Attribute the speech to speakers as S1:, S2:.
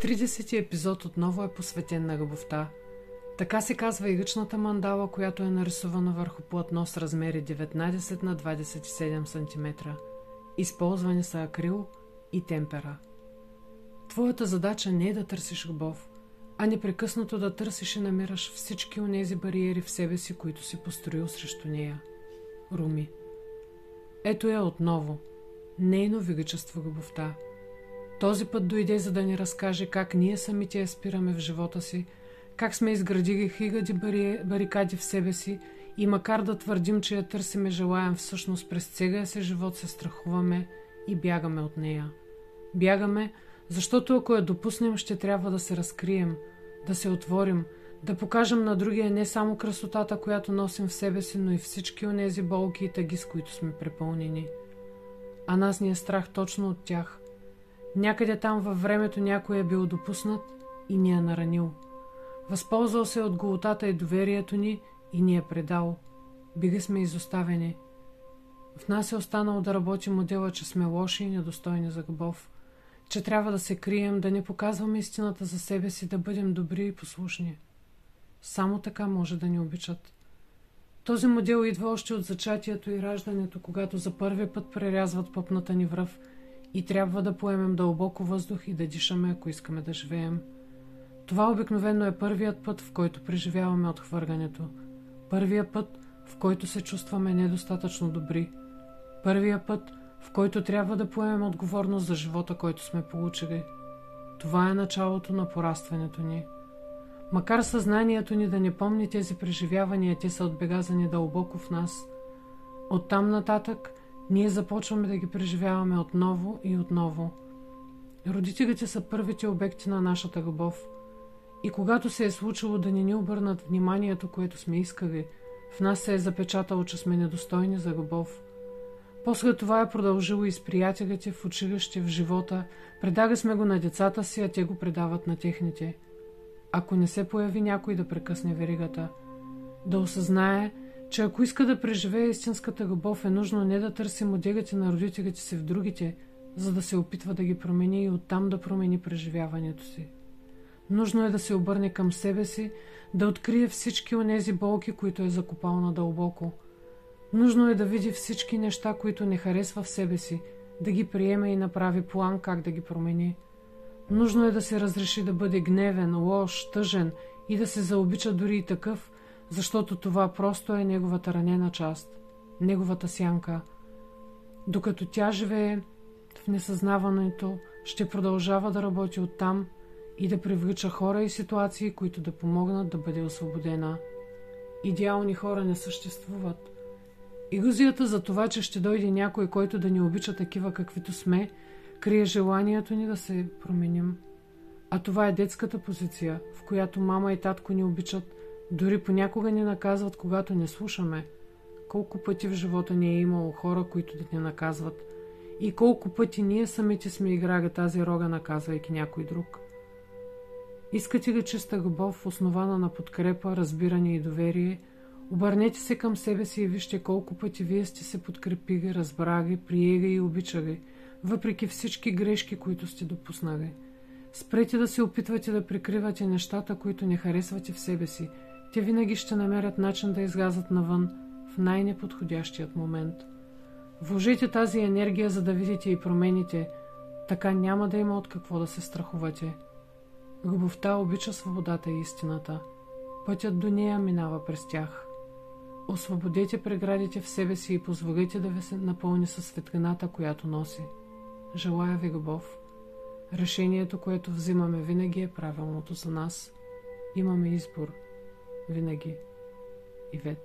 S1: 30 епизод отново е посветен на любовта. Така се казва и ръчната мандала, която е нарисувана върху платно с размери 19 на 27 см. Използвани са акрил и темпера. Твоята задача не е да търсиш любов, а непрекъснато да търсиш и намираш всички онези бариери в себе си, които си построил срещу нея. Руми. Ето я отново. Нейно величество любовта – този път дойде, за да ни разкаже как ние самите я спираме в живота си, как сме изградили бари... барикади в себе си и макар да твърдим, че я търсиме желаем, всъщност през целия си живот се страхуваме и бягаме от нея. Бягаме, защото ако я допуснем, ще трябва да се разкрием, да се отворим, да покажем на другия не само красотата, която носим в себе си, но и всички онези болки и тъги, с които сме препълнени. А нас ни е страх точно от тях – Някъде там във времето някой е бил допуснат и ни е наранил. Възползвал се от голотата и доверието ни и ни е предал. Били сме изоставени. В нас е останало да работи модела, че сме лоши и недостойни за любов. Че трябва да се крием, да не показваме истината за себе си, да бъдем добри и послушни. Само така може да ни обичат. Този модел идва още от зачатието и раждането, когато за първи път прерязват пъпната ни връв – и трябва да поемем дълбоко въздух и да дишаме, ако искаме да живеем. Това обикновено е първият път, в който преживяваме отхвъргането. Първият път, в който се чувстваме недостатъчно добри. Първият път, в който трябва да поемем отговорност за живота, който сме получили. Това е началото на порастването ни. Макар съзнанието ни да не помни тези преживявания, те са отбегазани дълбоко в нас. Оттам нататък – ние започваме да ги преживяваме отново и отново. Родителите са първите обекти на нашата любов. И когато се е случило да не ни обърнат вниманието, което сме искали, в нас се е запечатало, че сме недостойни за любов. После това е продължило и с приятелите в училище, в живота. Предали сме го на децата си, а те го предават на техните. Ако не се появи някой да прекъсне веригата, да осъзнае, че ако иска да преживее истинската любов, е нужно не да търси моделите на родителите си в другите, за да се опитва да ги промени и оттам да промени преживяването си. Нужно е да се обърне към себе си, да открие всички онези болки, които е закопал надълбоко. Нужно е да види всички неща, които не харесва в себе си, да ги приеме и направи план как да ги промени. Нужно е да се разреши да бъде гневен, лош, тъжен и да се заобича дори и такъв – защото това просто е неговата ранена част, неговата сянка. Докато тя живее в несъзнаването, ще продължава да работи оттам и да привлича хора и ситуации, които да помогнат да бъде освободена. Идеални хора не съществуват. Иллюзията за това, че ще дойде някой, който да ни обича такива каквито сме, крие желанието ни да се променим. А това е детската позиция, в която мама и татко ни обичат, дори понякога ни наказват, когато не слушаме. Колко пъти в живота ни е имало хора, които да ни наказват. И колко пъти ние самите сме играли тази рога, наказвайки някой друг. Искате ли чиста любов, основана на подкрепа, разбиране и доверие? Обърнете се към себе си и вижте колко пъти вие сте се подкрепили, разбрали, приели и обичали, въпреки всички грешки, които сте допуснали. Спрете да се опитвате да прикривате нещата, които не харесвате в себе си – те винаги ще намерят начин да излязат навън в най-неподходящият момент. Вложете тази енергия, за да видите и промените, така няма да има от какво да се страхувате. Любовта обича свободата и истината. Пътят до нея минава през тях. Освободете преградите в себе си и позволете да ви се напълни със светлината, която носи. Желая ви любов. Решението, което взимаме винаги е правилното за нас. Имаме избор – винаги. Ивет.